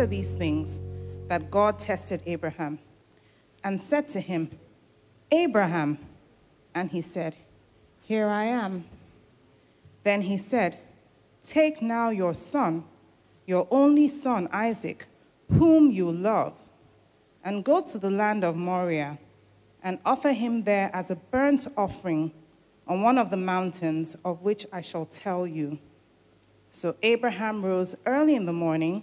After these things, that God tested Abraham and said to him, Abraham. And he said, Here I am. Then he said, Take now your son, your only son Isaac, whom you love, and go to the land of Moriah and offer him there as a burnt offering on one of the mountains of which I shall tell you. So Abraham rose early in the morning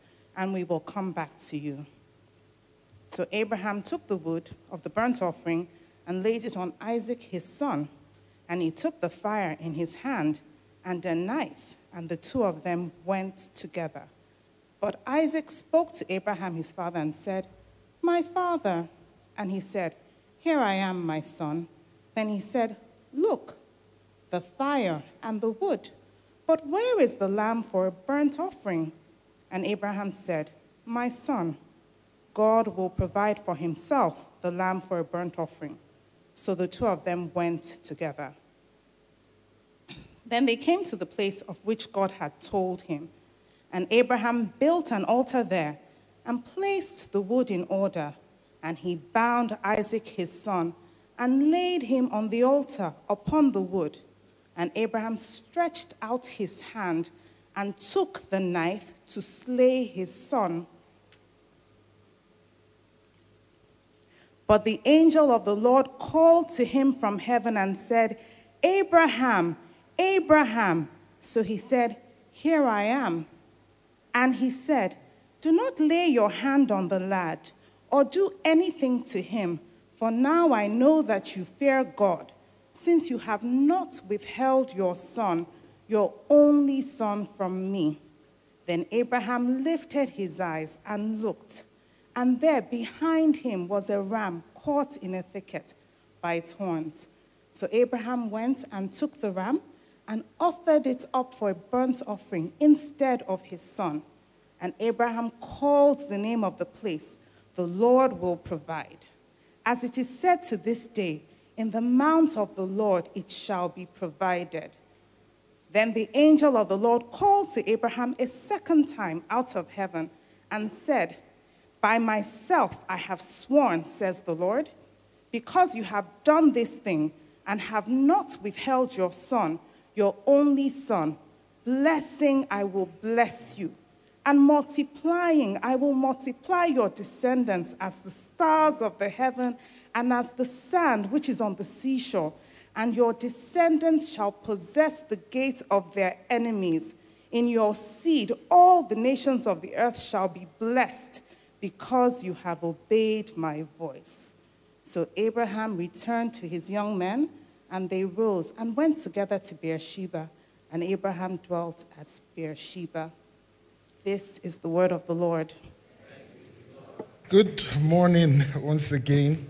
and we will come back to you. So Abraham took the wood of the burnt offering and laid it on Isaac his son. And he took the fire in his hand and a knife, and the two of them went together. But Isaac spoke to Abraham his father and said, My father. And he said, Here I am, my son. Then he said, Look, the fire and the wood, but where is the lamb for a burnt offering? And Abraham said, My son, God will provide for himself the lamb for a burnt offering. So the two of them went together. Then they came to the place of which God had told him. And Abraham built an altar there and placed the wood in order. And he bound Isaac his son and laid him on the altar upon the wood. And Abraham stretched out his hand and took the knife to slay his son. But the angel of the Lord called to him from heaven and said, Abraham, Abraham. So he said, Here I am. And he said, Do not lay your hand on the lad or do anything to him, for now I know that you fear God, since you have not withheld your son, your only son, from me. Then Abraham lifted his eyes and looked, and there behind him was a ram caught in a thicket by its horns. So Abraham went and took the ram and offered it up for a burnt offering instead of his son. And Abraham called the name of the place, The Lord will provide. As it is said to this day, in the mount of the Lord it shall be provided. Then the angel of the Lord called to Abraham a second time out of heaven and said, By myself I have sworn, says the Lord, because you have done this thing and have not withheld your son, your only son, blessing I will bless you, and multiplying I will multiply your descendants as the stars of the heaven and as the sand which is on the seashore and your descendants shall possess the gates of their enemies. In your seed, all the nations of the earth shall be blessed because you have obeyed my voice. So Abraham returned to his young men, and they rose and went together to Beersheba, and Abraham dwelt at Beersheba. This is the word of the Lord. Good morning once again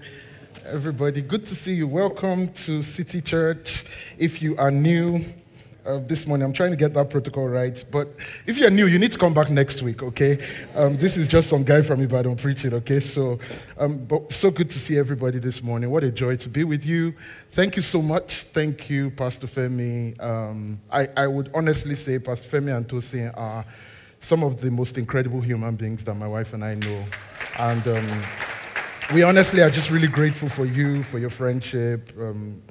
everybody. Good to see you. Welcome to City Church. If you are new uh, this morning, I'm trying to get that protocol right. But if you're new, you need to come back next week, okay? Um, this is just some guy from Ibadan preaching, okay? So, um, but so good to see everybody this morning. What a joy to be with you. Thank you so much. Thank you, Pastor Femi. Um, I, I would honestly say Pastor Femi and Tosin are some of the most incredible human beings that my wife and I know. And um, we honestly are just really grateful for you, for your friendship. Um,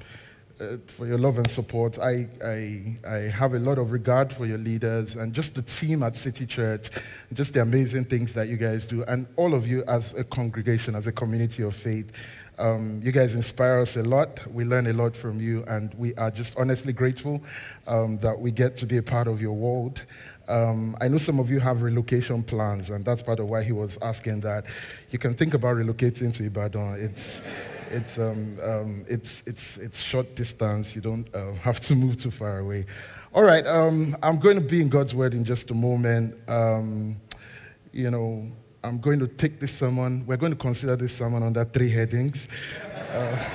uh, for your love and support. I, I, I have a lot of regard for your leaders and just the team at City Church, just the amazing things that you guys do, and all of you as a congregation, as a community of faith. Um, you guys inspire us a lot. We learn a lot from you, and we are just honestly grateful um, that we get to be a part of your world. Um, I know some of you have relocation plans, and that's part of why he was asking that. You can think about relocating to Ibadan. It's it's, um, um, it's, it's, it's short distance. You don't uh, have to move too far away. All right, um, I'm going to be in God's Word in just a moment. Um, you know, I'm going to take this sermon. We're going to consider this sermon under three headings. Uh,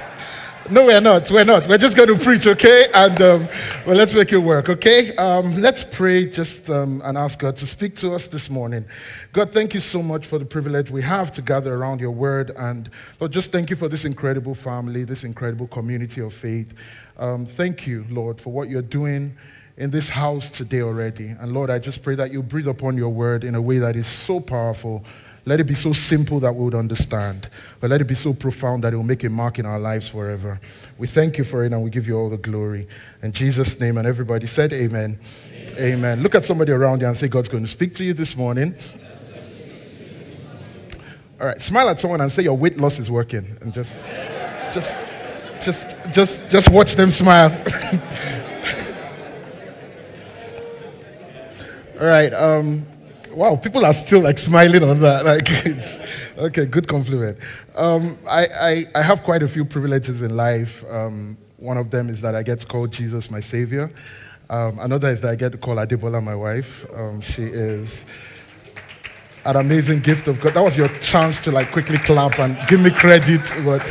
no, we're not. We're not. We're just going to preach, okay? And um, well, let's make it work, okay? Um, let's pray just um, and ask God to speak to us this morning. God, thank you so much for the privilege we have to gather around your word. And Lord, just thank you for this incredible family, this incredible community of faith. Um, thank you, Lord, for what you're doing in this house today already. And Lord, I just pray that you breathe upon your word in a way that is so powerful let it be so simple that we would understand, but let it be so profound that it will make a mark in our lives forever. We thank you for it and we give you all the glory. In Jesus' name, and everybody said, Amen. Amen. Amen. Look at somebody around you and say, God's going to speak to you this morning. All right, smile at someone and say your weight loss is working, and just, just, just, just, just watch them smile. All right. Um, wow, people are still like smiling on that. Like, it's, okay, good compliment. Um, I, I, I, have quite a few privileges in life. Um, one of them is that I get to call Jesus my savior. Um, another is that I get to call Adebola my wife. Um, she is an amazing gift of God. That was your chance to like quickly clap and give me credit, but.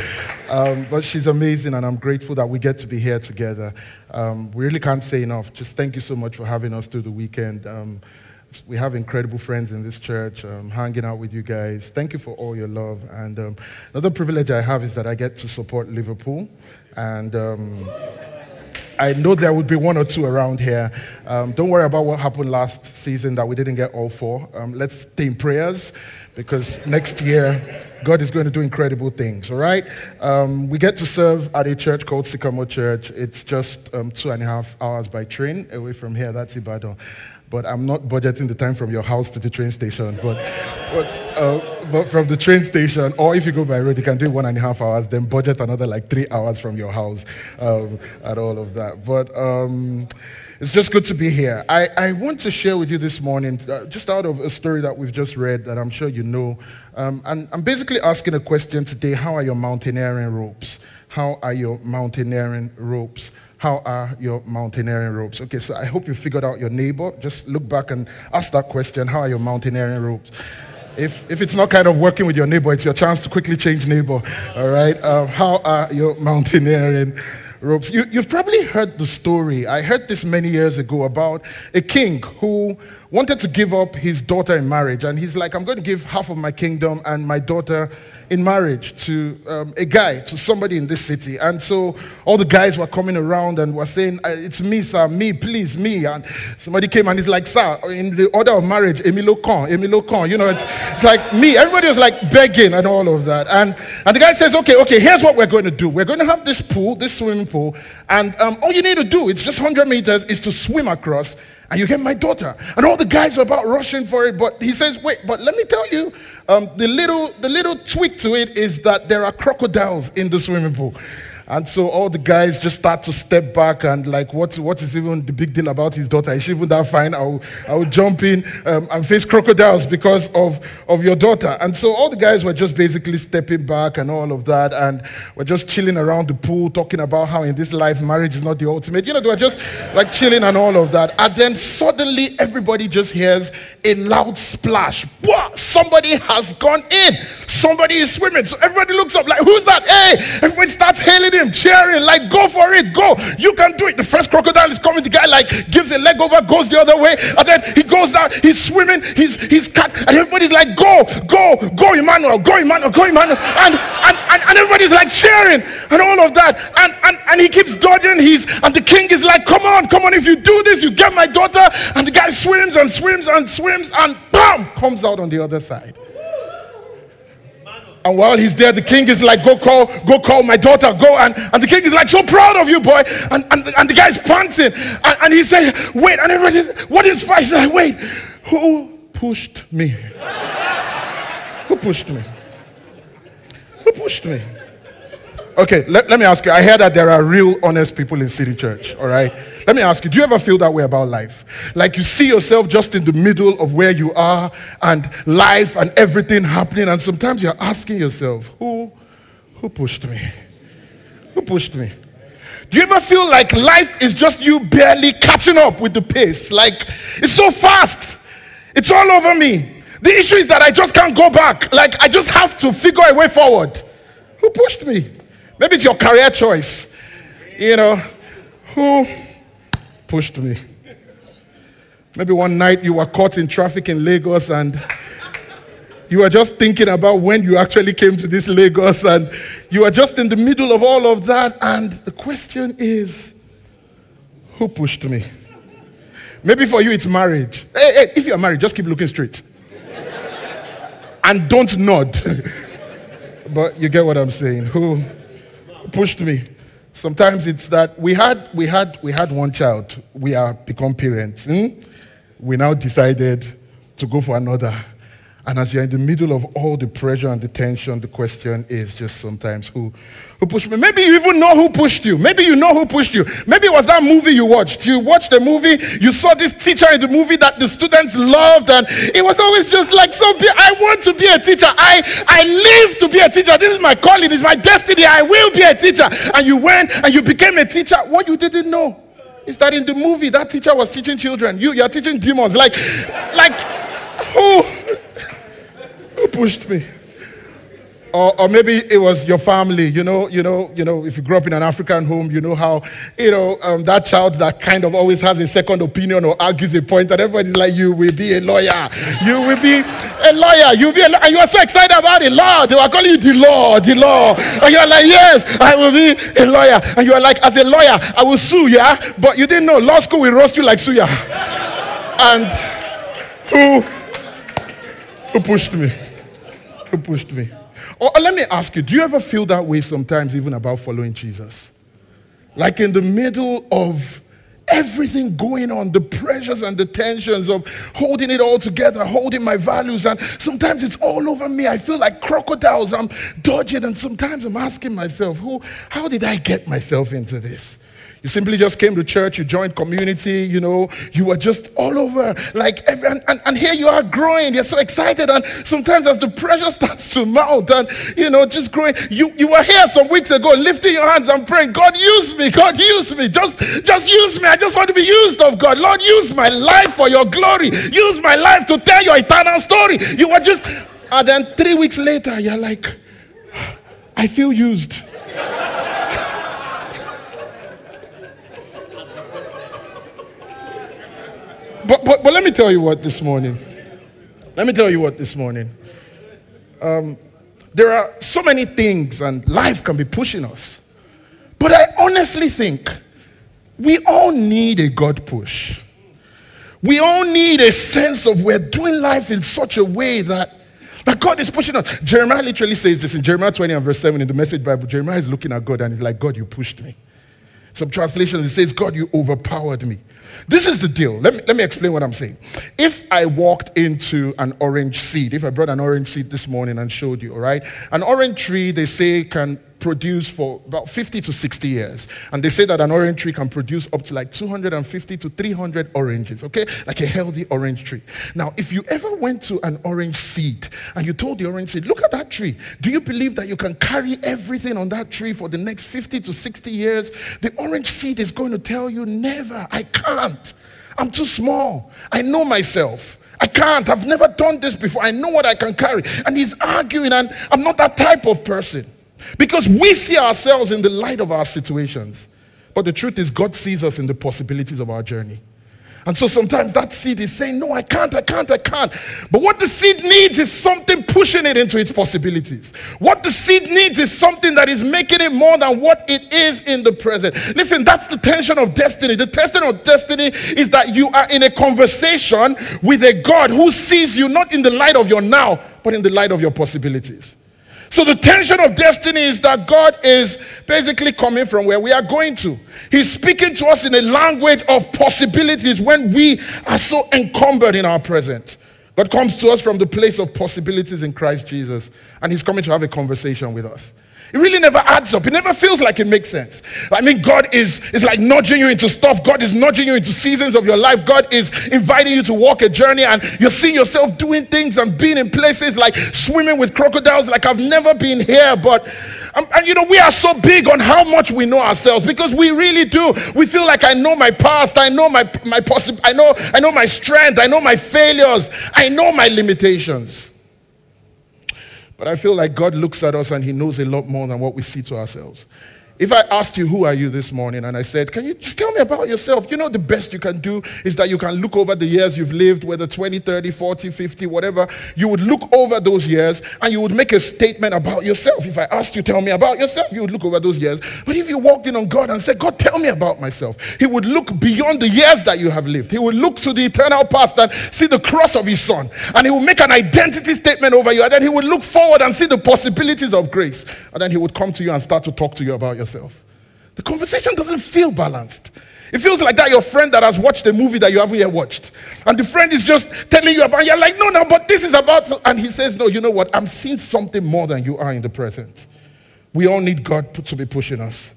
Um, but she's amazing, and I'm grateful that we get to be here together. Um, we really can't say enough. Just thank you so much for having us through the weekend. Um, we have incredible friends in this church, um, hanging out with you guys. Thank you for all your love. And um, another privilege I have is that I get to support Liverpool. And um, I know there would be one or two around here. Um, don't worry about what happened last season that we didn't get all four. Um, let's stay in prayers because next year, God is going to do incredible things, all right? Um, we get to serve at a church called Sycamore Church. It's just two and a half hours by train away from here. That's Ibadan but I'm not budgeting the time from your house to the train station. But, but, uh, but from the train station, or if you go by road, you can do one and a half hours, then budget another like three hours from your house um, and all of that. But um, it's just good to be here. I, I want to share with you this morning, uh, just out of a story that we've just read that I'm sure you know. Um, and I'm basically asking a question today How are your mountaineering ropes? How are your mountaineering ropes? How are your mountaineering ropes? Okay, so I hope you figured out your neighbor. Just look back and ask that question How are your mountaineering ropes? If, if it's not kind of working with your neighbor, it's your chance to quickly change neighbor. All right? Um, how are your mountaineering ropes? You, you've probably heard the story. I heard this many years ago about a king who wanted to give up his daughter in marriage. And he's like, I'm going to give half of my kingdom and my daughter in marriage to um, a guy, to somebody in this city. And so all the guys were coming around and were saying, uh, It's me, sir, me, please, me. And somebody came and he's like, Sir, in the order of marriage, Emilio Con, Emilio Con. You know, it's, it's like me. Everybody was like begging and all of that. And, and the guy says, Okay, okay, here's what we're going to do. We're going to have this pool, this swimming pool. And um, all you need to do, it's just 100 meters, is to swim across and you get my daughter. And all the guys are about rushing for it, but he says, wait, but let me tell you, um, the, little, the little tweak to it is that there are crocodiles in the swimming pool. And so all the guys just start to step back and like, what, what is even the big deal about his daughter? Is she even that fine? I'll, I'll jump in um, and face crocodiles because of, of your daughter. And so all the guys were just basically stepping back and all of that. And we're just chilling around the pool, talking about how in this life, marriage is not the ultimate. You know, they were just like chilling and all of that. And then suddenly everybody just hears a loud splash. Whoa, somebody has gone in. Somebody is swimming. So everybody looks up like, who's that? Hey, everybody starts hailing him, cheering, like, go for it, go. You can do it. The first crocodile is coming. The guy, like, gives a leg over, goes the other way. And then he goes down, he's swimming, he's, he's cut. And everybody's like, go, go, go, Emmanuel, go, Emmanuel, go, Emmanuel. And, and, and, and everybody's like cheering and all of that. And, and, and he keeps dodging. He's, and the king is like, come on, come on. If you do this, you get my daughter. And the guy swims and swims and swims and bam, comes out on the other side. And while he's there, the king is like, go call, go call my daughter, go. And, and the king is like, so proud of you, boy. And, and, and the guy's panting. And, and he said, wait. And everybody, what inspired? He's like, wait, who pushed me? who pushed me? Who pushed me? Okay, let, let me ask you. I hear that there are real honest people in City Church, all right? Let me ask you, do you ever feel that way about life? Like you see yourself just in the middle of where you are and life and everything happening, and sometimes you're asking yourself, who, who pushed me? Who pushed me? Do you ever feel like life is just you barely catching up with the pace? Like it's so fast, it's all over me. The issue is that I just can't go back. Like I just have to figure a way forward. Who pushed me? Maybe it's your career choice. You know, who pushed me? Maybe one night you were caught in traffic in Lagos and you were just thinking about when you actually came to this Lagos and you were just in the middle of all of that. And the question is, who pushed me? Maybe for you it's marriage. Hey, hey, if you're married, just keep looking straight. and don't nod. but you get what I'm saying. Who pushed me. Sometimes it's that we had, we had, we had one child. We are become parents. Hmm? We now decided to go for another. And as you're in the middle of all the pressure and the tension, the question is just sometimes who, who pushed me. Maybe you even know who pushed you. Maybe you know who pushed you. Maybe it was that movie you watched. You watched the movie, you saw this teacher in the movie that the students loved, and it was always just like so. Be, I want to be a teacher. I, I live to be a teacher. This is my calling, it's my destiny. I will be a teacher. And you went and you became a teacher. What you didn't know is that in the movie, that teacher was teaching children. You, you're teaching demons. Like, like, who? Who pushed me? Or, or, maybe it was your family. You know, you know, you know. If you grew up in an African home, you know how you know um, that child that kind of always has a second opinion or argues a point, and everybody's like, "You will be a lawyer. You will be a lawyer. You'll be a lawyer." And you are so excited about the law. They were calling you the law, the law, and you are like, "Yes, I will be a lawyer." And you are like, "As a lawyer, I will sue, yeah." But you didn't know law school will roast you like suya. And who who pushed me? Who pushed me? Or let me ask you, do you ever feel that way sometimes, even about following Jesus? Like in the middle of everything going on, the pressures and the tensions of holding it all together, holding my values, and sometimes it's all over me. I feel like crocodiles. I'm dodging, and sometimes I'm asking myself, who, how did I get myself into this? You simply just came to church, you joined community, you know, you were just all over. Like, every, and, and, and, here you are growing, you're so excited. And sometimes as the pressure starts to mount and, you know, just growing, you, you were here some weeks ago lifting your hands and praying, God, use me, God, use me. Just, just use me. I just want to be used of God. Lord, use my life for your glory. Use my life to tell your eternal story. You were just, and then three weeks later, you're like, I feel used. But, but, but let me tell you what this morning. Let me tell you what this morning. Um, there are so many things, and life can be pushing us. But I honestly think we all need a God push. We all need a sense of we're doing life in such a way that, that God is pushing us. Jeremiah literally says this in Jeremiah 20 and verse 7 in the Message Bible. Jeremiah is looking at God and he's like, God, you pushed me. Some translations, it says, God, you overpowered me. This is the deal. Let me, let me explain what I'm saying. If I walked into an orange seed, if I brought an orange seed this morning and showed you, all right, an orange tree, they say, can produce for about 50 to 60 years. And they say that an orange tree can produce up to like 250 to 300 oranges, okay? Like a healthy orange tree. Now, if you ever went to an orange seed and you told the orange seed, look at that tree, do you believe that you can carry everything on that tree for the next 50 to 60 years? The orange seed is going to tell you, never, I can't. I'm too small. I know myself. I can't. I've never done this before. I know what I can carry. And he's arguing, and I'm not that type of person. Because we see ourselves in the light of our situations. But the truth is, God sees us in the possibilities of our journey. And so sometimes that seed is saying, No, I can't, I can't, I can't. But what the seed needs is something pushing it into its possibilities. What the seed needs is something that is making it more than what it is in the present. Listen, that's the tension of destiny. The tension of destiny is that you are in a conversation with a God who sees you not in the light of your now, but in the light of your possibilities. So the tension of destiny is that God is basically coming from where we are going to. He's speaking to us in a language of possibilities when we are so encumbered in our present. God comes to us from the place of possibilities in Christ Jesus, and He's coming to have a conversation with us. It really never adds up. It never feels like it makes sense. I mean, God is, is like nudging you into stuff. God is nudging you into seasons of your life. God is inviting you to walk a journey, and you're seeing yourself doing things and being in places like swimming with crocodiles, like I've never been here. But, um, and you know, we are so big on how much we know ourselves because we really do. We feel like I know my past, I know my, my possi- I know, I know my strength, I know my failures, I know my limitations. But I feel like God looks at us and He knows a lot more than what we see to ourselves. If I asked you, Who are you this morning? and I said, Can you just tell me about yourself? You know, the best you can do is that you can look over the years you've lived, whether 20, 30, 40, 50, whatever. You would look over those years and you would make a statement about yourself. If I asked you, Tell me about yourself, you would look over those years. But if you walked in on God and said, God, tell me about myself, He would look beyond the years that you have lived. He would look to the eternal past and see the cross of His Son. And He would make an identity statement over you. And then He would look forward and see the possibilities of grace. And then He would come to you and start to talk to you about yourself yourself. The conversation doesn't feel balanced. It feels like that your friend that has watched a movie that you haven't yet watched. And the friend is just telling you about, you're like, no, no, but this is about, and he says, no, you know what? I'm seeing something more than you are in the present. We all need God to be pushing us.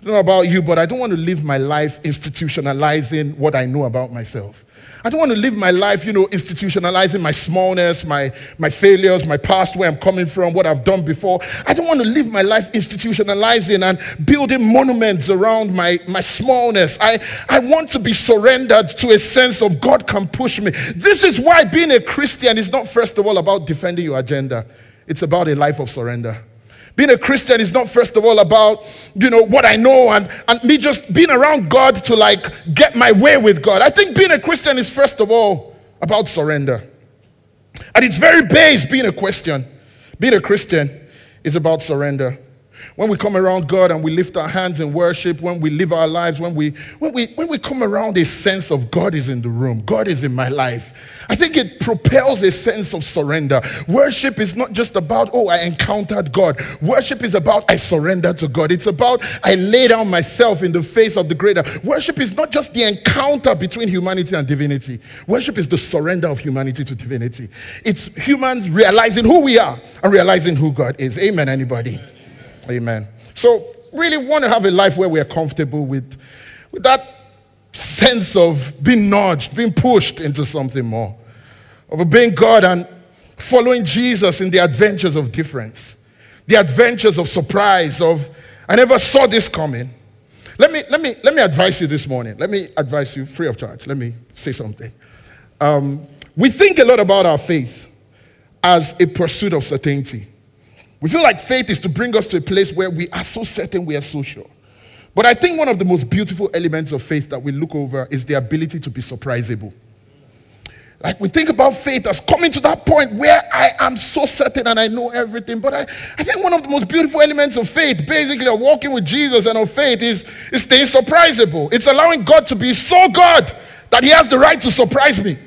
I don't know about you, but I don't want to live my life institutionalizing what I know about myself. I don't want to live my life, you know, institutionalizing my smallness, my, my failures, my past, where I'm coming from, what I've done before. I don't want to live my life institutionalizing and building monuments around my, my smallness. I, I want to be surrendered to a sense of God can push me. This is why being a Christian is not, first of all, about defending your agenda, it's about a life of surrender. Being a Christian is not, first of all, about, you know, what I know and, and me just being around God to like get my way with God. I think being a Christian is, first of all, about surrender. At its very base, being a Christian, being a Christian is about surrender. When we come around God and we lift our hands in worship, when we live our lives, when we, when we, when we come around a sense of God is in the room, God is in my life, I think it propels a sense of surrender. Worship is not just about, oh, I encountered God. Worship is about, I surrender to God. It's about, I lay down myself in the face of the greater. Worship is not just the encounter between humanity and divinity. Worship is the surrender of humanity to divinity. It's humans realizing who we are and realizing who God is. Amen, anybody? Amen. So, really want to have a life where we are comfortable with, with that sense of being nudged, being pushed into something more, of obeying God and following Jesus in the adventures of difference, the adventures of surprise, of I never saw this coming. Let me, let me, let me advise you this morning. Let me advise you free of charge. Let me say something. Um, we think a lot about our faith as a pursuit of certainty. We feel like faith is to bring us to a place where we are so certain we are so sure. But I think one of the most beautiful elements of faith that we look over is the ability to be surprisable. Like we think about faith as coming to that point where I am so certain and I know everything. But I, I think one of the most beautiful elements of faith, basically of walking with Jesus and of faith, is, is staying surprisable. It's allowing God to be so God that He has the right to surprise me.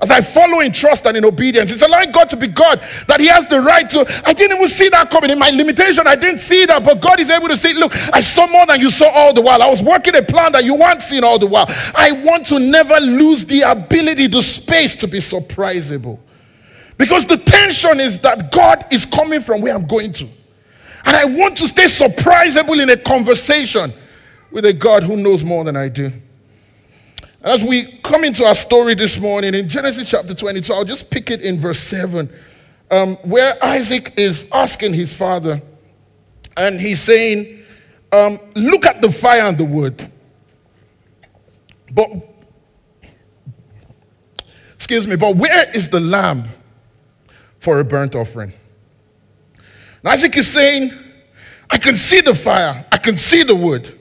As I follow in trust and in obedience, it's allowing God to be God, that He has the right to. I didn't even see that coming. In my limitation, I didn't see that, but God is able to say, Look, I saw more than you saw all the while. I was working a plan that you weren't seeing all the while. I want to never lose the ability, the space to be surprisable. Because the tension is that God is coming from where I'm going to. And I want to stay surprisable in a conversation with a God who knows more than I do. As we come into our story this morning in Genesis chapter 22, I'll just pick it in verse 7, um, where Isaac is asking his father, and he's saying, um, Look at the fire and the wood. But, excuse me, but where is the lamb for a burnt offering? And Isaac is saying, I can see the fire, I can see the wood.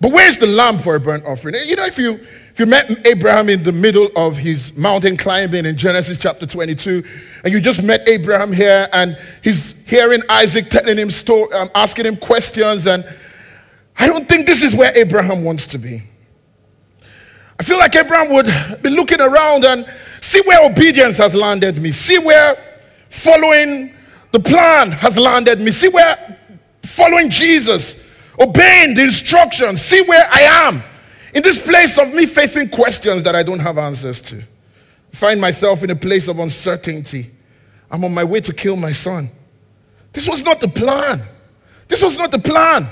But where's the lamb for a burnt offering? You know, if you if you met Abraham in the middle of his mountain climbing in Genesis chapter 22, and you just met Abraham here, and he's hearing Isaac telling him story, um, asking him questions, and I don't think this is where Abraham wants to be. I feel like Abraham would be looking around and see where obedience has landed me, see where following the plan has landed me. See where following Jesus, obeying the instructions, see where I am in this place of me facing questions that I don't have answers to. I find myself in a place of uncertainty. I'm on my way to kill my son. This was not the plan. This was not the plan.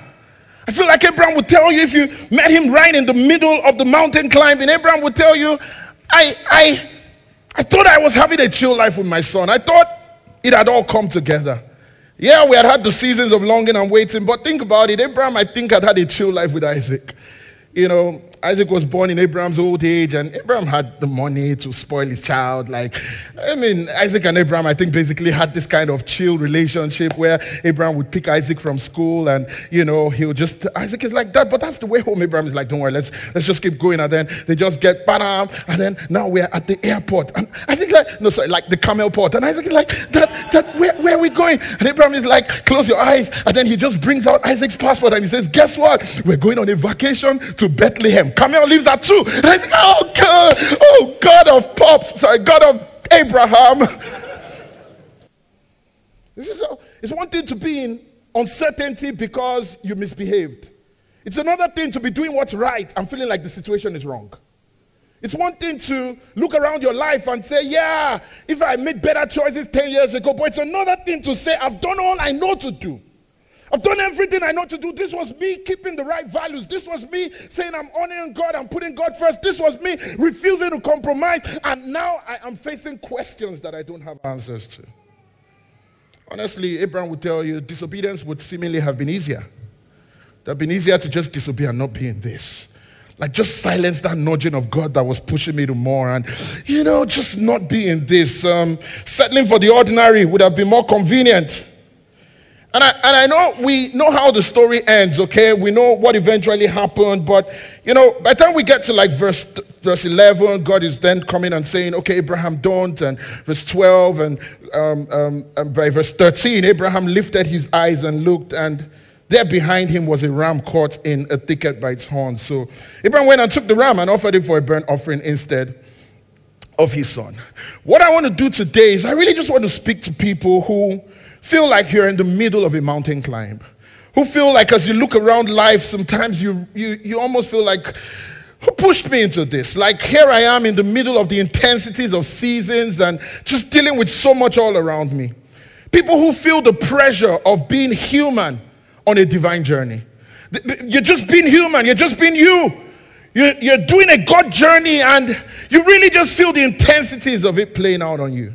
I feel like Abraham would tell you if you met him right in the middle of the mountain climbing, Abraham would tell you, I, I, I thought I was having a chill life with my son. I thought it had all come together. Yeah, we had had the seasons of longing and waiting, but think about it. Abraham, I think, had had a chill life with Isaac. You know, Isaac was born in Abraham's old age, and Abraham had the money to spoil his child. Like, I mean, Isaac and Abraham, I think, basically had this kind of chill relationship where Abraham would pick Isaac from school, and you know, he'll just Isaac is like that, but that's the way home. Abraham is like, don't worry, let's let's just keep going, and then they just get bam, and then now we're at the airport, and I think like no, sorry, like the camel port, and Isaac is like that that where, where are we going? And Abraham is like, close your eyes, and then he just brings out Isaac's passport and he says, guess what? We're going on a vacation to Bethlehem. Camel lives at two. And I think, oh God, oh God of pops, sorry, God of Abraham. This is a, it's one thing to be in uncertainty because you misbehaved. It's another thing to be doing what's right and feeling like the situation is wrong. It's one thing to look around your life and say, Yeah, if I made better choices 10 years ago, but it's another thing to say, I've done all I know to do. I've done everything I know to do. This was me keeping the right values. This was me saying I'm honoring God, I'm putting God first. This was me refusing to compromise. And now I am facing questions that I don't have answers to. Honestly, Abraham would tell you disobedience would seemingly have been easier. It would have been easier to just disobey and not be in this. Like just silence that nudging of God that was pushing me to more, and you know, just not be in this. Um, settling for the ordinary would have been more convenient. And I, and I know we know how the story ends, okay? We know what eventually happened, but you know, by the time we get to like verse, verse 11, God is then coming and saying, okay, Abraham, don't. And verse 12, and, um, um, and by verse 13, Abraham lifted his eyes and looked, and there behind him was a ram caught in a thicket by its horns. So Abraham went and took the ram and offered it for a burnt offering instead of his son. What I want to do today is I really just want to speak to people who feel like you're in the middle of a mountain climb, who feel like as you look around life, sometimes you, you, you almost feel like, who pushed me into this? Like, here I am in the middle of the intensities of seasons and just dealing with so much all around me. People who feel the pressure of being human on a divine journey. You're just being human, you're just being you. You're, you're doing a God journey and you really just feel the intensities of it playing out on you.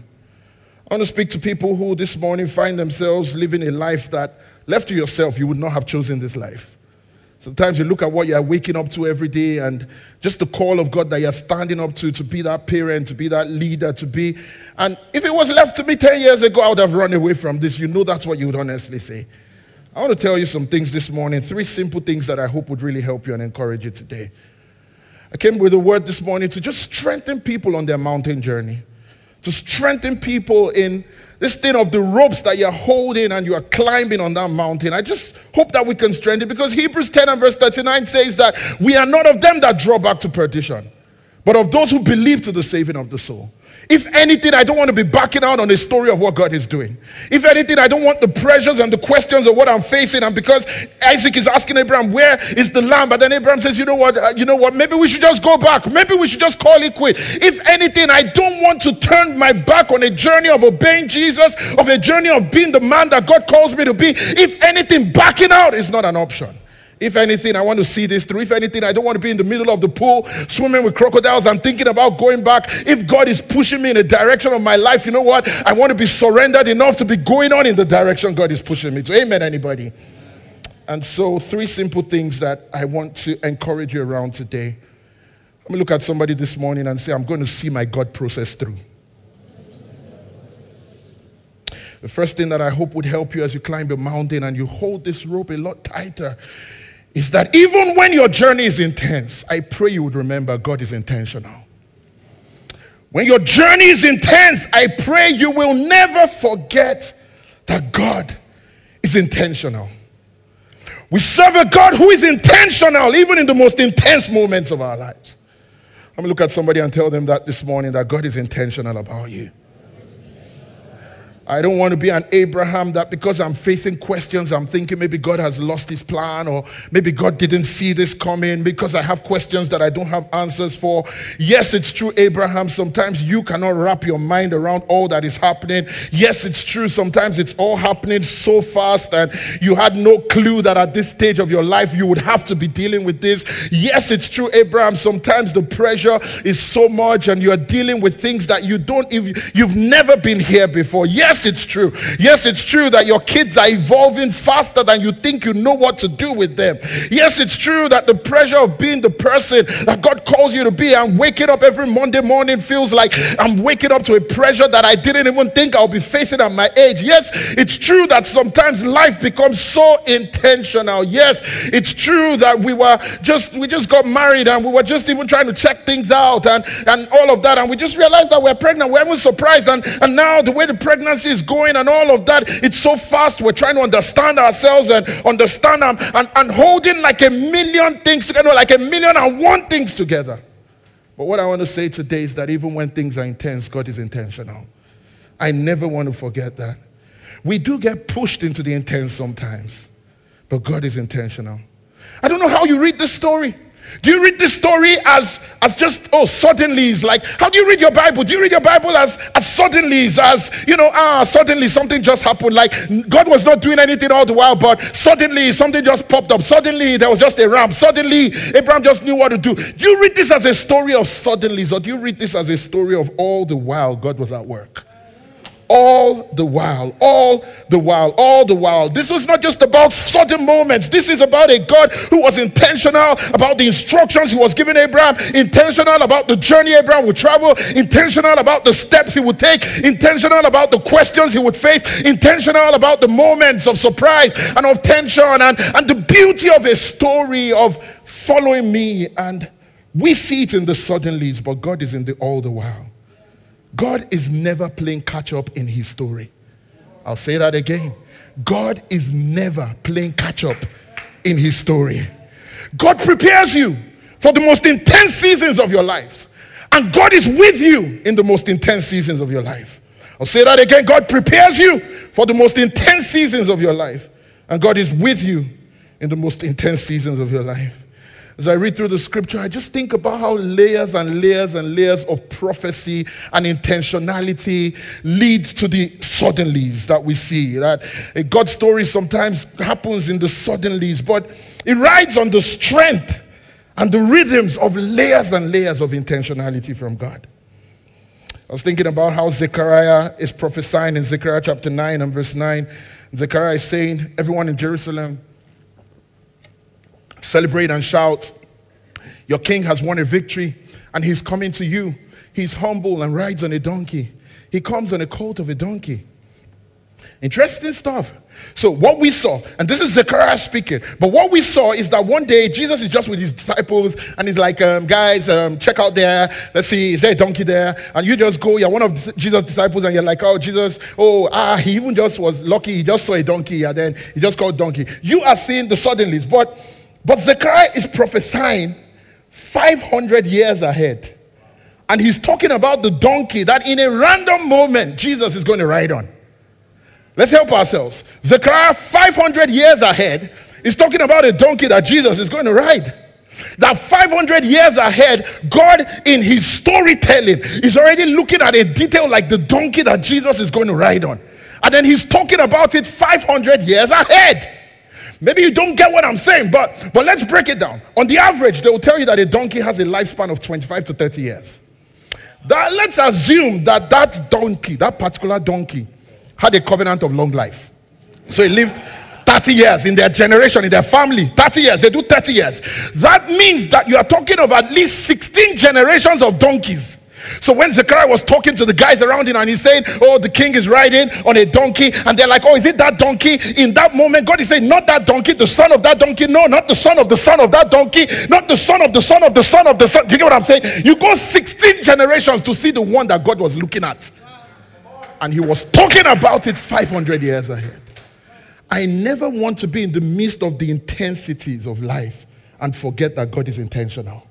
I want to speak to people who this morning find themselves living a life that, left to yourself, you would not have chosen this life. Sometimes you look at what you're waking up to every day and just the call of God that you're standing up to, to be that parent, to be that leader, to be. And if it was left to me 10 years ago, I would have run away from this. You know that's what you would honestly say. I want to tell you some things this morning, three simple things that I hope would really help you and encourage you today. I came with a word this morning to just strengthen people on their mountain journey to strengthen people in this thing of the ropes that you're holding and you are climbing on that mountain. I just hope that we can strengthen because Hebrews 10 and verse 39 says that we are not of them that draw back to perdition, but of those who believe to the saving of the soul. If anything, I don't want to be backing out on the story of what God is doing. If anything, I don't want the pressures and the questions of what I'm facing. And because Isaac is asking Abraham, where is the lamb? But then Abraham says, you know what, uh, you know what, maybe we should just go back. Maybe we should just call it quit. If anything, I don't want to turn my back on a journey of obeying Jesus, of a journey of being the man that God calls me to be. If anything, backing out is not an option. If anything, I want to see this through. If anything, I don't want to be in the middle of the pool swimming with crocodiles. I'm thinking about going back. If God is pushing me in a direction of my life, you know what? I want to be surrendered enough to be going on in the direction God is pushing me to. Amen, anybody? And so, three simple things that I want to encourage you around today. Let me look at somebody this morning and say, I'm going to see my God process through. The first thing that I hope would help you as you climb the mountain and you hold this rope a lot tighter is that even when your journey is intense, I pray you would remember God is intentional. When your journey is intense, I pray you will never forget that God is intentional. We serve a God who is intentional, even in the most intense moments of our lives. Let me look at somebody and tell them that this morning that God is intentional about you. I don't want to be an Abraham that because I'm facing questions, I'm thinking maybe God has lost his plan or maybe God didn't see this coming because I have questions that I don't have answers for. Yes, it's true, Abraham. Sometimes you cannot wrap your mind around all that is happening. Yes, it's true. Sometimes it's all happening so fast and you had no clue that at this stage of your life you would have to be dealing with this. Yes, it's true, Abraham. Sometimes the pressure is so much and you're dealing with things that you don't, if you've never been here before. Yes, Yes, it's true. Yes, it's true that your kids are evolving faster than you think you know what to do with them. Yes, it's true that the pressure of being the person that God calls you to be and waking up every Monday morning feels like I'm waking up to a pressure that I didn't even think I'll be facing at my age. Yes, it's true that sometimes life becomes so intentional. Yes, it's true that we were just we just got married and we were just even trying to check things out and and all of that and we just realized that we're pregnant. We we're surprised and and now the way the pregnancy is going and all of that. It's so fast. We're trying to understand ourselves and understand them and, and holding like a million things together, like a million and one things together. But what I want to say today is that even when things are intense, God is intentional. I never want to forget that. We do get pushed into the intense sometimes, but God is intentional. I don't know how you read this story. Do you read this story as, as just, oh, suddenly it's like, how do you read your Bible? Do you read your Bible as, as suddenly as, you know, ah, suddenly something just happened. Like God was not doing anything all the while, but suddenly something just popped up. Suddenly there was just a ram. Suddenly Abraham just knew what to do. Do you read this as a story of suddenlies or do you read this as a story of all the while God was at work? All the while, all the while, all the while. This was not just about sudden moments. This is about a God who was intentional about the instructions he was giving Abraham, intentional about the journey Abraham would travel, intentional about the steps he would take, intentional about the questions he would face, intentional about the moments of surprise and of tension and, and the beauty of a story of following me. And we see it in the suddenlies, but God is in the all the while. God is never playing catch up in his story. I'll say that again. God is never playing catch up in his story. God prepares you for the most intense seasons of your life. And God is with you in the most intense seasons of your life. I'll say that again. God prepares you for the most intense seasons of your life. And God is with you in the most intense seasons of your life as I read through the scripture, I just think about how layers and layers and layers of prophecy and intentionality lead to the suddenlies that we see. That a God story sometimes happens in the suddenlies, but it rides on the strength and the rhythms of layers and layers of intentionality from God. I was thinking about how Zechariah is prophesying in Zechariah chapter 9 and verse 9. Zechariah is saying, Everyone in Jerusalem, Celebrate and shout. Your king has won a victory and he's coming to you. He's humble and rides on a donkey. He comes on a colt of a donkey. Interesting stuff. So, what we saw, and this is Zechariah speaking, but what we saw is that one day Jesus is just with his disciples and he's like, um, guys, um, check out there. Let's see, is there a donkey there? And you just go, you're one of Jesus' disciples, and you're like, oh, Jesus, oh, ah, he even just was lucky. He just saw a donkey and then he just called donkey. You are seeing the suddenlies, but but Zechariah is prophesying 500 years ahead. And he's talking about the donkey that in a random moment Jesus is going to ride on. Let's help ourselves. Zechariah, 500 years ahead, is talking about a donkey that Jesus is going to ride. That 500 years ahead, God in his storytelling is already looking at a detail like the donkey that Jesus is going to ride on. And then he's talking about it 500 years ahead. Maybe you don't get what I'm saying, but, but let's break it down. On the average, they will tell you that a donkey has a lifespan of 25 to 30 years. That, let's assume that that donkey, that particular donkey, had a covenant of long life. So he lived 30 years in their generation, in their family. 30 years. They do 30 years. That means that you are talking of at least 16 generations of donkeys. So when Zechariah was talking to the guys around him and he's saying, Oh, the king is riding on a donkey, and they're like, Oh, is it that donkey? In that moment, God is saying, Not that donkey, the son of that donkey. No, not the son of the son of that donkey, not the son of the son of the son of the son. Do you get what I'm saying? You go 16 generations to see the one that God was looking at. And he was talking about it 500 years ahead. I never want to be in the midst of the intensities of life and forget that God is intentional.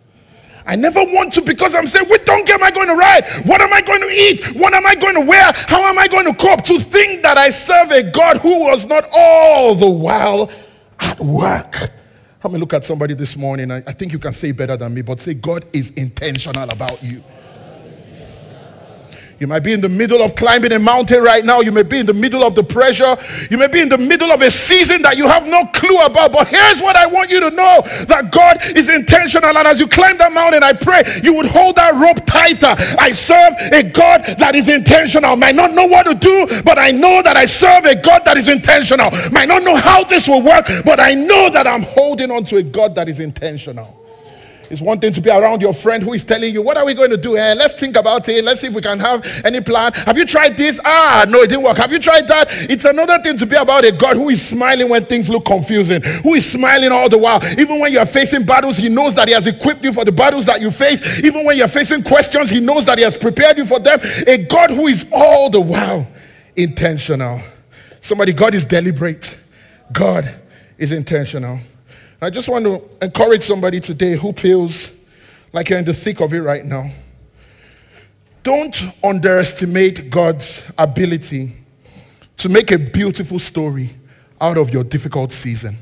I never want to because I'm saying, which donkey am I going to ride? What am I going to eat? What am I going to wear? How am I going to cope? To think that I serve a God who was not all the while at work. Let me look at somebody this morning. I, I think you can say better than me, but say, God is intentional about you. You might be in the middle of climbing a mountain right now. You may be in the middle of the pressure. You may be in the middle of a season that you have no clue about. But here's what I want you to know that God is intentional. And as you climb that mountain, I pray you would hold that rope tighter. I serve a God that is intentional. Might not know what to do, but I know that I serve a God that is intentional. Might not know how this will work, but I know that I'm holding on to a God that is intentional. It's one thing to be around your friend who is telling you, What are we going to do? Eh? Let's think about it. Let's see if we can have any plan. Have you tried this? Ah, no, it didn't work. Have you tried that? It's another thing to be about a God who is smiling when things look confusing, who is smiling all the while. Even when you are facing battles, He knows that He has equipped you for the battles that you face. Even when you're facing questions, He knows that He has prepared you for them. A God who is all the while intentional. Somebody, God is deliberate, God is intentional. I just want to encourage somebody today who feels like you're in the thick of it right now. Don't underestimate God's ability to make a beautiful story out of your difficult season.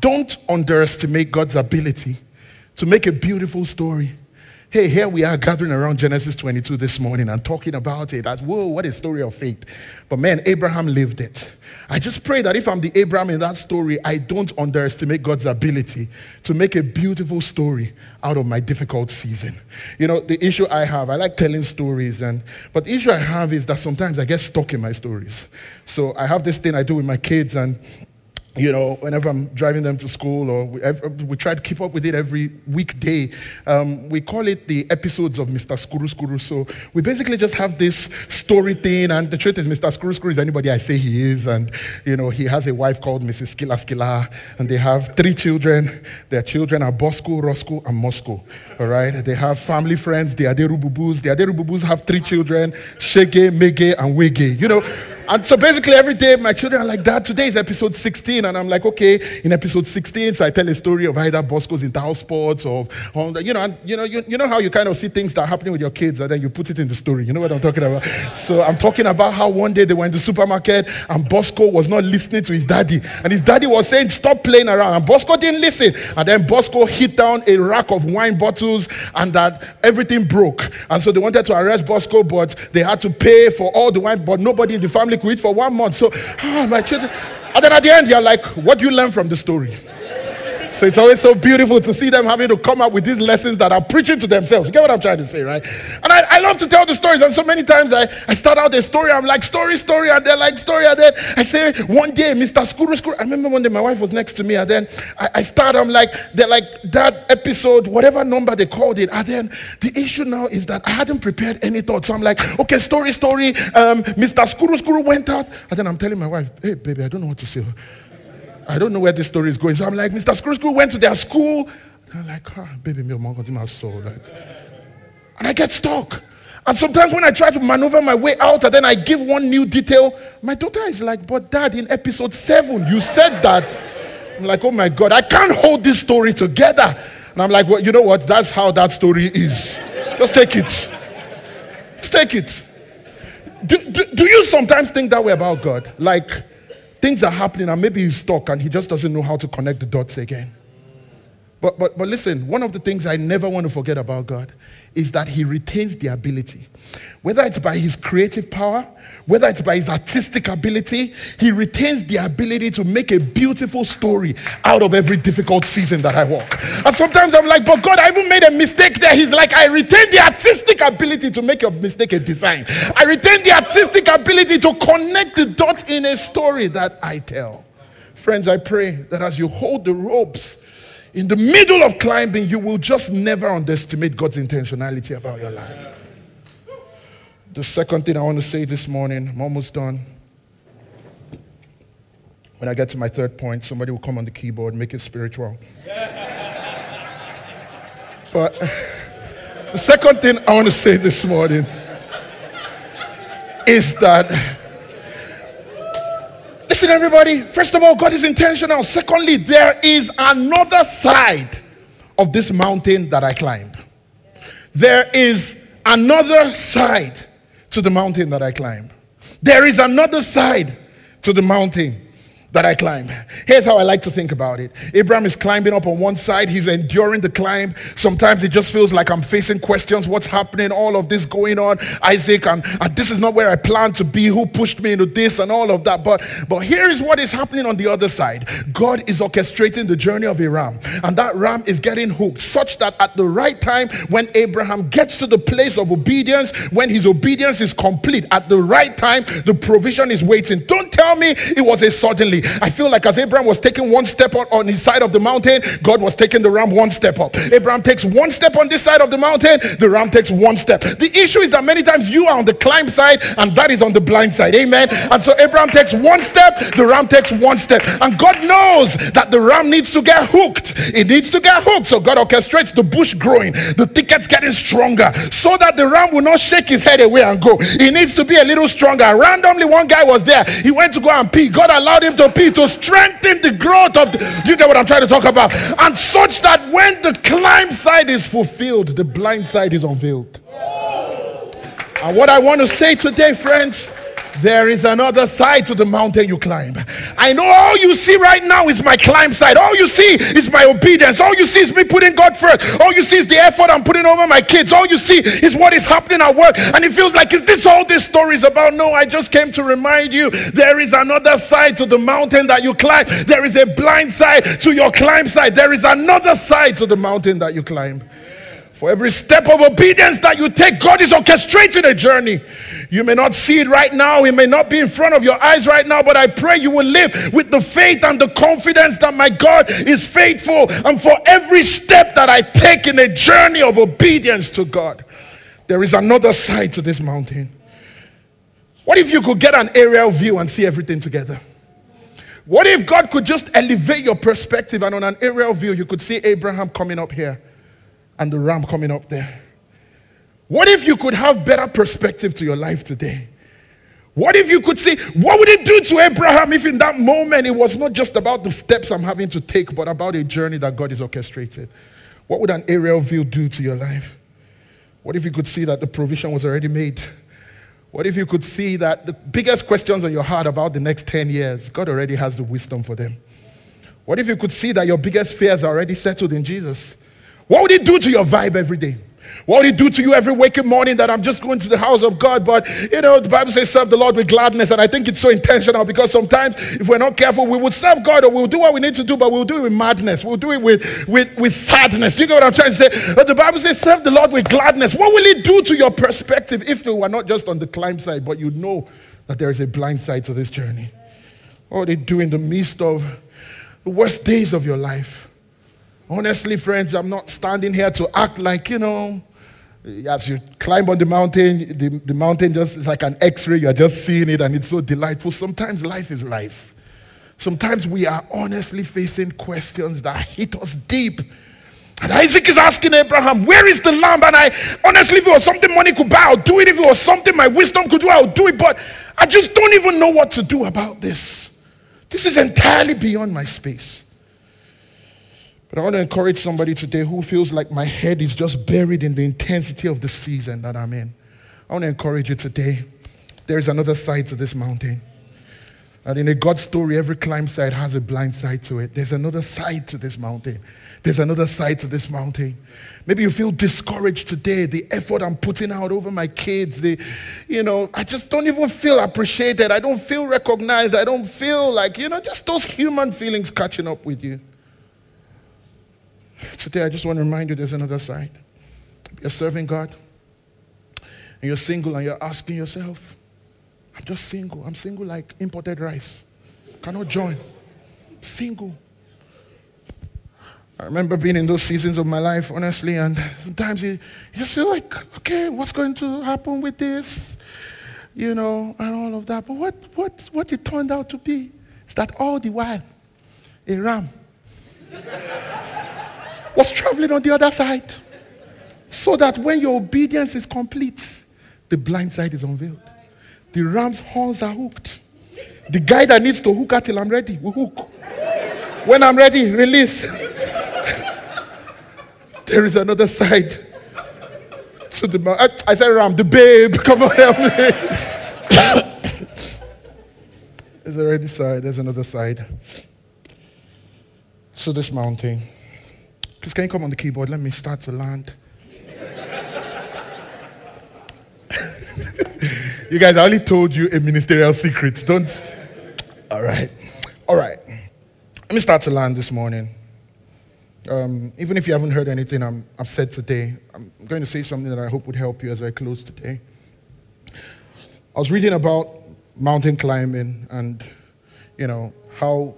Don't underestimate God's ability to make a beautiful story Hey, here we are gathering around Genesis 22 this morning and talking about it as, whoa, what a story of faith. But man, Abraham lived it. I just pray that if I'm the Abraham in that story, I don't underestimate God's ability to make a beautiful story out of my difficult season. You know, the issue I have, I like telling stories, and but the issue I have is that sometimes I get stuck in my stories. So I have this thing I do with my kids, and you know, whenever I'm driving them to school, or we, we try to keep up with it every weekday. Um, we call it the episodes of Mr. Skuru Skuru. So we basically just have this story thing, and the truth is, Mr. Skuru Skuru is anybody I say he is, and you know, he has a wife called Mrs. Skila Skila, and they have three children. Their children are Bosco, Roscoe, and Moscow. All right, they have family friends. The Aderububus. The Aderububus have three children: Shege, Mege, and Wege. You know. And so basically, every day my children are like, Dad, today is episode 16. And I'm like, okay, in episode 16, so I tell a story of either Bosco's in town sports or, you know, and, you know, you, you know how you kind of see things that are happening with your kids and then you put it in the story. You know what I'm talking about? So I'm talking about how one day they went to the supermarket and Bosco was not listening to his daddy. And his daddy was saying, stop playing around. And Bosco didn't listen. And then Bosco hit down a rack of wine bottles and that everything broke. And so they wanted to arrest Bosco, but they had to pay for all the wine, but nobody in the family eat for one month. So, ah, my children. And then at the end, you're like, what do you learn from the story? So it's always so beautiful to see them having to come up with these lessons that are preaching to themselves. You get what I'm trying to say, right? And I, I love to tell the stories. And so many times I, I start out a story, I'm like, story, story, and they're like, story. And then I say, one day, Mr. Skuru Skuru. I remember one day my wife was next to me, and then I, I start, I'm like, they're like, that episode, whatever number they called it. And then the issue now is that I hadn't prepared any thoughts. So I'm like, okay, story, story. Um, Mr. Skuru Skuru went out. And then I'm telling my wife, hey, baby, I don't know what to say. I don't know where this story is going. So I'm like, Mr. Skuru Skuru went to their school. And I'm like, oh, baby, my me, my soul. Like, and I get stuck. And sometimes when I try to maneuver my way out and then I give one new detail, my daughter is like, but dad, in episode seven, you said that. I'm like, oh my God, I can't hold this story together. And I'm like, well, you know what? That's how that story is. Just take it. Just take it. Do, do, do you sometimes think that way about God? Like, Things are happening and maybe he's stuck and he just doesn't know how to connect the dots again. But, but, but listen, one of the things I never want to forget about God is that he retains the ability. Whether it's by his creative power, whether it's by his artistic ability, he retains the ability to make a beautiful story out of every difficult season that I walk. And sometimes I'm like, but God, I even made a mistake there. He's like, I retain the artistic ability to make your mistake a design. I retain the artistic ability to connect the dots in a story that I tell. Friends, I pray that as you hold the ropes, in the middle of climbing, you will just never underestimate God's intentionality about your life. The second thing I want to say this morning, I'm almost done. When I get to my third point, somebody will come on the keyboard, make it spiritual. but the second thing I want to say this morning is that Listen, everybody. First of all, God is intentional. Secondly, there is another side of this mountain that I climbed. there is another side to the mountain that I climb. There is another side to the mountain that I climb. Here's how I like to think about it Abraham is climbing up on one side, he's enduring the climb. Sometimes it just feels like I'm facing questions what's happening, all of this going on. Isaac, and, and this is not where I plan to be, who pushed me into this, and all of that. But, but here is what is happening on the other side God is orchestrating the journey of a ram, and that ram is getting hooked, such that at the right time, when Abraham gets to the place of obedience, when his obedience is complete, at the right time, the provision is waiting. Don't tell me it was a suddenly. I feel like as Abraham was taking one step on, on his side of the mountain, God was taking the ram one step up. Abraham takes one step on this side of the mountain, the ram takes one step. The issue is that many times you are on the climb side and that is on the blind side. Amen. And so Abraham takes one step, the ram takes one step. And God knows that the ram needs to get hooked. It needs to get hooked. So God orchestrates the bush growing, the thickets getting stronger, so that the ram will not shake his head away and go. He needs to be a little stronger. Randomly, one guy was there. He went to go and pee. God allowed him to to strengthen the growth of the, you get what I'm trying to talk about and such that when the climb side is fulfilled the blind side is unveiled. And what I want to say today friends there is another side to the mountain you climb. I know all you see right now is my climb side. All you see is my obedience. All you see is me putting God first. All you see is the effort I'm putting over my kids. All you see is what is happening at work. And it feels like, is this all this story is about? No, I just came to remind you there is another side to the mountain that you climb. There is a blind side to your climb side. There is another side to the mountain that you climb. For every step of obedience that you take, God is orchestrating a journey. You may not see it right now, it may not be in front of your eyes right now, but I pray you will live with the faith and the confidence that my God is faithful. And for every step that I take in a journey of obedience to God, there is another side to this mountain. What if you could get an aerial view and see everything together? What if God could just elevate your perspective and on an aerial view you could see Abraham coming up here? And the ram coming up there. What if you could have better perspective to your life today? What if you could see what would it do to Abraham if in that moment it was not just about the steps I'm having to take, but about a journey that God is orchestrated? What would an aerial view do to your life? What if you could see that the provision was already made? What if you could see that the biggest questions on your heart about the next 10 years, God already has the wisdom for them? What if you could see that your biggest fears are already settled in Jesus? What would it do to your vibe every day? What would it do to you every waking morning that I'm just going to the house of God? But you know, the Bible says, serve the Lord with gladness. And I think it's so intentional because sometimes if we're not careful, we will serve God or we'll do what we need to do, but we'll do it with madness. We'll do it with, with, with sadness. You get what I'm trying to say? But the Bible says, serve the Lord with gladness. What will it do to your perspective if you were not just on the climb side, but you know that there is a blind side to this journey? What would it do in the midst of the worst days of your life? Honestly, friends, I'm not standing here to act like, you know, as you climb on the mountain, the, the mountain just is like an x ray, you're just seeing it and it's so delightful. Sometimes life is life. Sometimes we are honestly facing questions that hit us deep. And Isaac is asking Abraham, Where is the lamb? And I honestly, if it was something money could buy, I'll do it. If it was something my wisdom could do, I'll do it. But I just don't even know what to do about this. This is entirely beyond my space. But I want to encourage somebody today who feels like my head is just buried in the intensity of the season that I'm in. I want to encourage you today. There's another side to this mountain. And in a God story, every climb side has a blind side to it. There's another side to this mountain. There's another side to this mountain. Maybe you feel discouraged today. The effort I'm putting out over my kids, the, you know, I just don't even feel appreciated. I don't feel recognized. I don't feel like, you know, just those human feelings catching up with you. Today, I just want to remind you there's another side. You're serving God, and you're single, and you're asking yourself, I'm just single. I'm single like imported rice. Cannot join. Single. I remember being in those seasons of my life, honestly, and sometimes you, you just feel like, okay, what's going to happen with this? You know, and all of that. But what, what, what it turned out to be is that all the while, a ram was traveling on the other side. So that when your obedience is complete, the blind side is unveiled. The ram's horns are hooked. The guy that needs to hook until I'm ready will hook. When I'm ready, release. there is another side to the mountain. I said, Ram, the babe, come on, help me. There's already side, there's another side. So this mountain. Please, can you come on the keyboard? Let me start to land. you guys, I only told you a ministerial secret. Don't. All right. All right. Let me start to land this morning. Um, even if you haven't heard anything i have said today, I'm going to say something that I hope would help you as I close today. I was reading about mountain climbing and, you know, how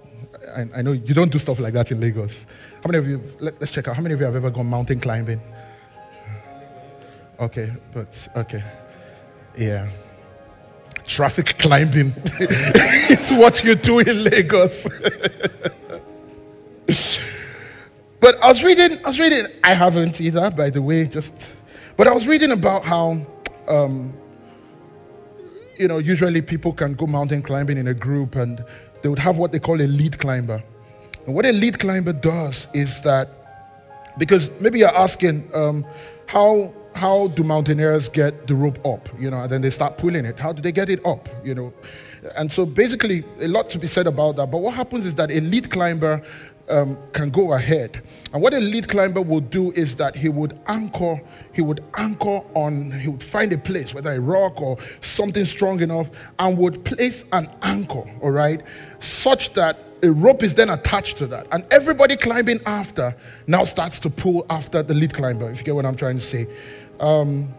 I, I, know you don't do stuff like that in Lagos. How many of you, let, us check out, how many of you have ever gone mountain climbing? Okay, but, okay. Yeah. Traffic climbing is what you do in Lagos. but I was reading, I was reading, I haven't either, by the way, just, but I was reading about how, um, you know, usually people can go mountain climbing in a group and they would have what they call a lead climber. And what a lead climber does is that, because maybe you're asking, um, how how do mountaineers get the rope up? You know, and then they start pulling it. How do they get it up? You know, and so basically, a lot to be said about that. But what happens is that a lead climber um, can go ahead. And what a lead climber will do is that he would anchor, he would anchor on, he would find a place, whether a rock or something strong enough, and would place an anchor, all right, such that a rope is then attached to that. And everybody climbing after now starts to pull after the lead climber, if you get what I'm trying to say. Um,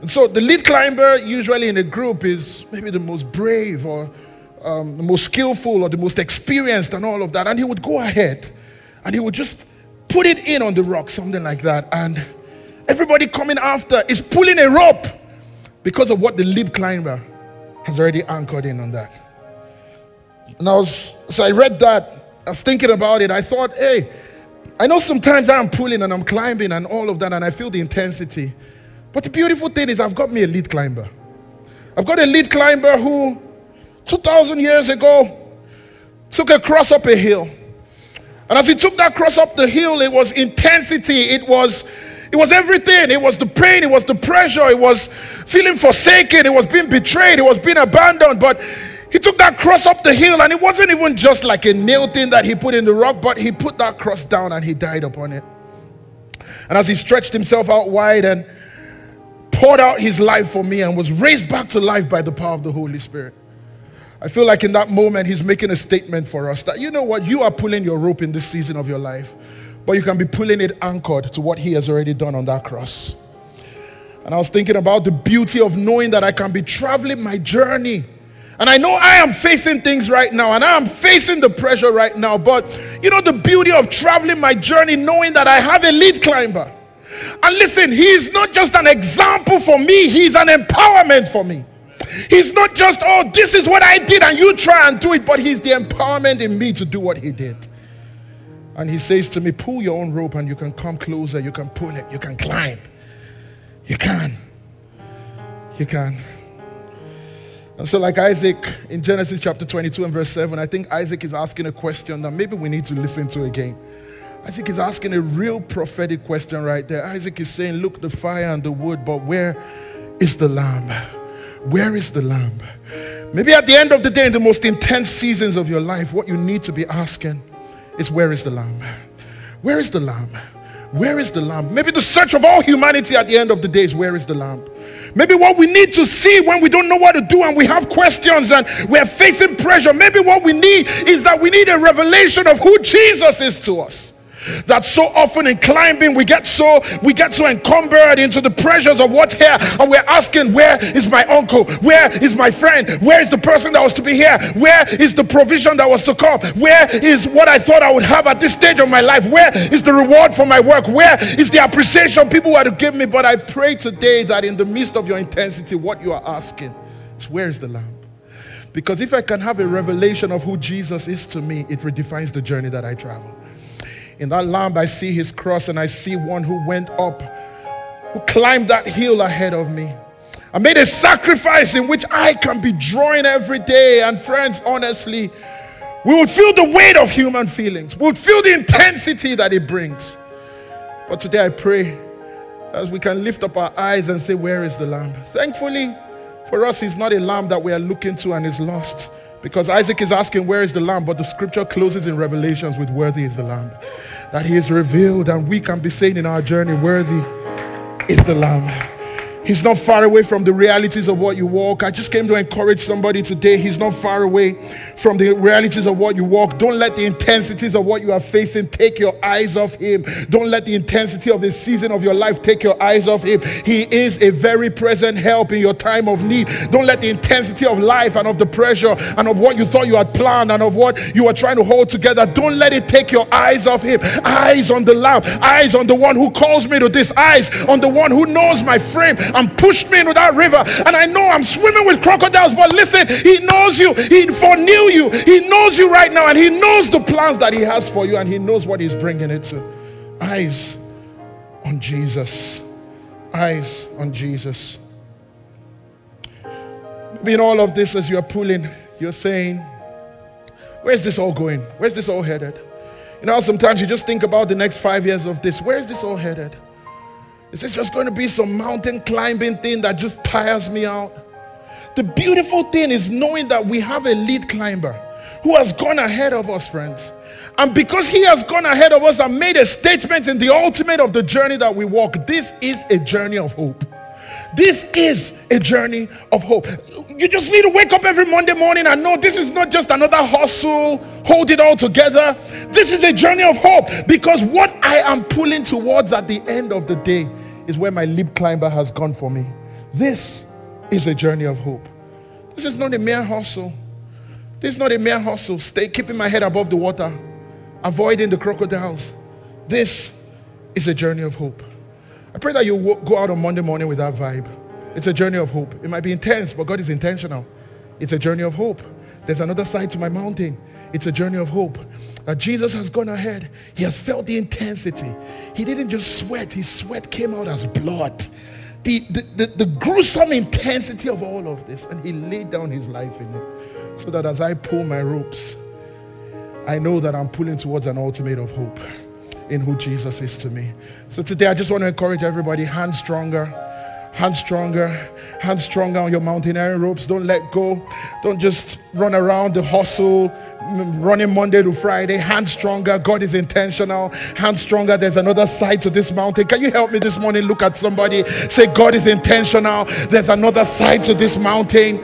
and so the lead climber, usually in a group, is maybe the most brave or um, the most skillful or the most experienced and all of that. And he would go ahead and he would just put it in on the rock, something like that. And everybody coming after is pulling a rope because of what the lead climber has already anchored in on that. And I was, so I read that, I was thinking about it. I thought, hey, I know sometimes I'm pulling and I'm climbing and all of that, and I feel the intensity. But the beautiful thing is, I've got me a lead climber. I've got a lead climber who, 2,000 years ago, took a cross up a hill. And as he took that cross up the hill, it was intensity, it was it was everything. It was the pain, it was the pressure, it was feeling forsaken, it was being betrayed, it was being abandoned. But he took that cross up the hill, and it wasn't even just like a nail thing that he put in the rock, but he put that cross down and he died upon it. And as he stretched himself out wide and poured out his life for me and was raised back to life by the power of the Holy Spirit. I feel like in that moment, he's making a statement for us that you know what, you are pulling your rope in this season of your life, but you can be pulling it anchored to what he has already done on that cross. And I was thinking about the beauty of knowing that I can be traveling my journey and I know I am facing things right now and I am facing the pressure right now. But you know, the beauty of traveling my journey knowing that I have a lead climber. And listen, he's not just an example for me, he's an empowerment for me. He's not just, oh, this is what I did and you try and do it, but he's the empowerment in me to do what he did. And he says to me, pull your own rope and you can come closer, you can pull it, you can climb. You can. You can. And so, like Isaac in Genesis chapter 22 and verse 7, I think Isaac is asking a question that maybe we need to listen to again. Isaac is asking a real prophetic question right there. Isaac is saying, Look, the fire and the wood, but where is the lamb? Where is the lamb? Maybe at the end of the day, in the most intense seasons of your life, what you need to be asking is, Where is the lamb? Where is the lamb? Where is the lamb? Maybe the search of all humanity at the end of the day is where is the lamb? Maybe what we need to see when we don't know what to do and we have questions and we're facing pressure, maybe what we need is that we need a revelation of who Jesus is to us that so often in climbing we get so we get so encumbered into the pressures of what's here and we're asking where is my uncle? Where is my friend? Where is the person that was to be here? Where is the provision that was to come? Where is what i thought i would have at this stage of my life? Where is the reward for my work? Where is the appreciation people were to give me? But i pray today that in the midst of your intensity what you are asking is where is the lamb because if I can have a revelation of who Jesus is to me, it redefines the journey that I travel. In that lamb, I see his cross and I see one who went up, who climbed that hill ahead of me. I made a sacrifice in which I can be drawing every day. And friends, honestly, we would feel the weight of human feelings, we would feel the intensity that it brings. But today I pray as we can lift up our eyes and say, Where is the lamb? Thankfully, for us, he's not a lamb that we are looking to and is lost. Because Isaac is asking, Where is the lamb? But the scripture closes in Revelations with, Worthy is the lamb. That he is revealed, and we can be saying in our journey, Worthy is the lamb. He's not far away from the realities of what you walk. I just came to encourage somebody today. He's not far away from the realities of what you walk. Don't let the intensities of what you are facing take your eyes off Him. Don't let the intensity of the season of your life take your eyes off Him. He is a very present help in your time of need. Don't let the intensity of life and of the pressure and of what you thought you had planned and of what you were trying to hold together, don't let it take your eyes off Him. Eyes on the Lamb, eyes on the one who calls me to this, eyes on the one who knows my frame and pushed me into that river. And I know I'm swimming with crocodiles, but listen, He knows you. He foreknew you. He knows you right now, and He knows the plans that He has for you, and He knows what He's bringing it to. Eyes on Jesus. Eyes on Jesus. Maybe in all of this, as you're pulling, you're saying, Where's this all going? Where's this all headed? You know, sometimes you just think about the next five years of this. Where is this all headed? Is this just going to be some mountain climbing thing that just tires me out? The beautiful thing is knowing that we have a lead climber who has gone ahead of us, friends. And because he has gone ahead of us and made a statement in the ultimate of the journey that we walk, this is a journey of hope. This is a journey of hope. You just need to wake up every Monday morning and know this is not just another hustle, hold it all together. This is a journey of hope because what I am pulling towards at the end of the day is where my lead climber has gone for me. This is a journey of hope. This is not a mere hustle. This is not a mere hustle. Stay keeping my head above the water, avoiding the crocodiles. This is a journey of hope. I pray that you go out on Monday morning with that vibe. It's a journey of hope. It might be intense, but God is intentional. It's a journey of hope. There's another side to my mountain. It's a journey of hope. That Jesus has gone ahead. He has felt the intensity. He didn't just sweat, his sweat came out as blood. The, the, the, the gruesome intensity of all of this. And he laid down his life in it. So that as I pull my ropes, I know that I'm pulling towards an ultimate of hope in who Jesus is to me. So today I just want to encourage everybody hand stronger, hand stronger, hand stronger on your mountaineering ropes. Don't let go. Don't just run around the hustle, running Monday to Friday. Hand stronger. God is intentional. Hand stronger. There's another side to this mountain. Can you help me this morning? Look at somebody. Say, God is intentional. There's another side to this mountain.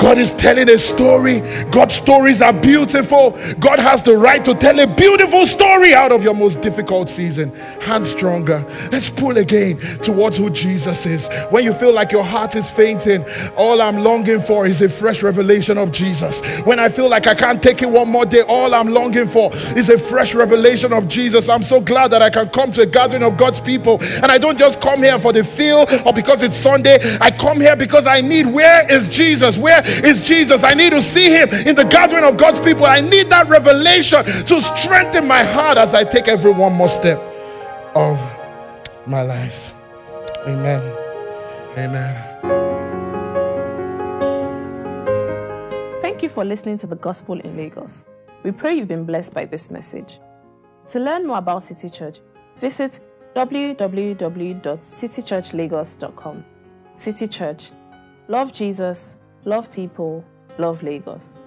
God is telling a story. God's stories are beautiful. God has the right to tell a beautiful story out of your most difficult season. Hand stronger. Let's pull again towards who Jesus is. When you feel like your heart is fainting, all I'm longing for is a fresh revelation of Jesus. When I feel like I can't take it one more day, all I'm longing for is a fresh revelation of Jesus. I'm so glad that I can come to a gathering of God's people and I don't just come here for the feel or because it's Sunday. I come here because I need where is Jesus? Where is Jesus. I need to see him in the gathering of God's people. I need that revelation to strengthen my heart as I take every one more step of my life. Amen. Amen. Thank you for listening to the Gospel in Lagos. We pray you've been blessed by this message. To learn more about City Church, visit www.citychurchlagos.com. City Church. Love Jesus, love people, love Lagos.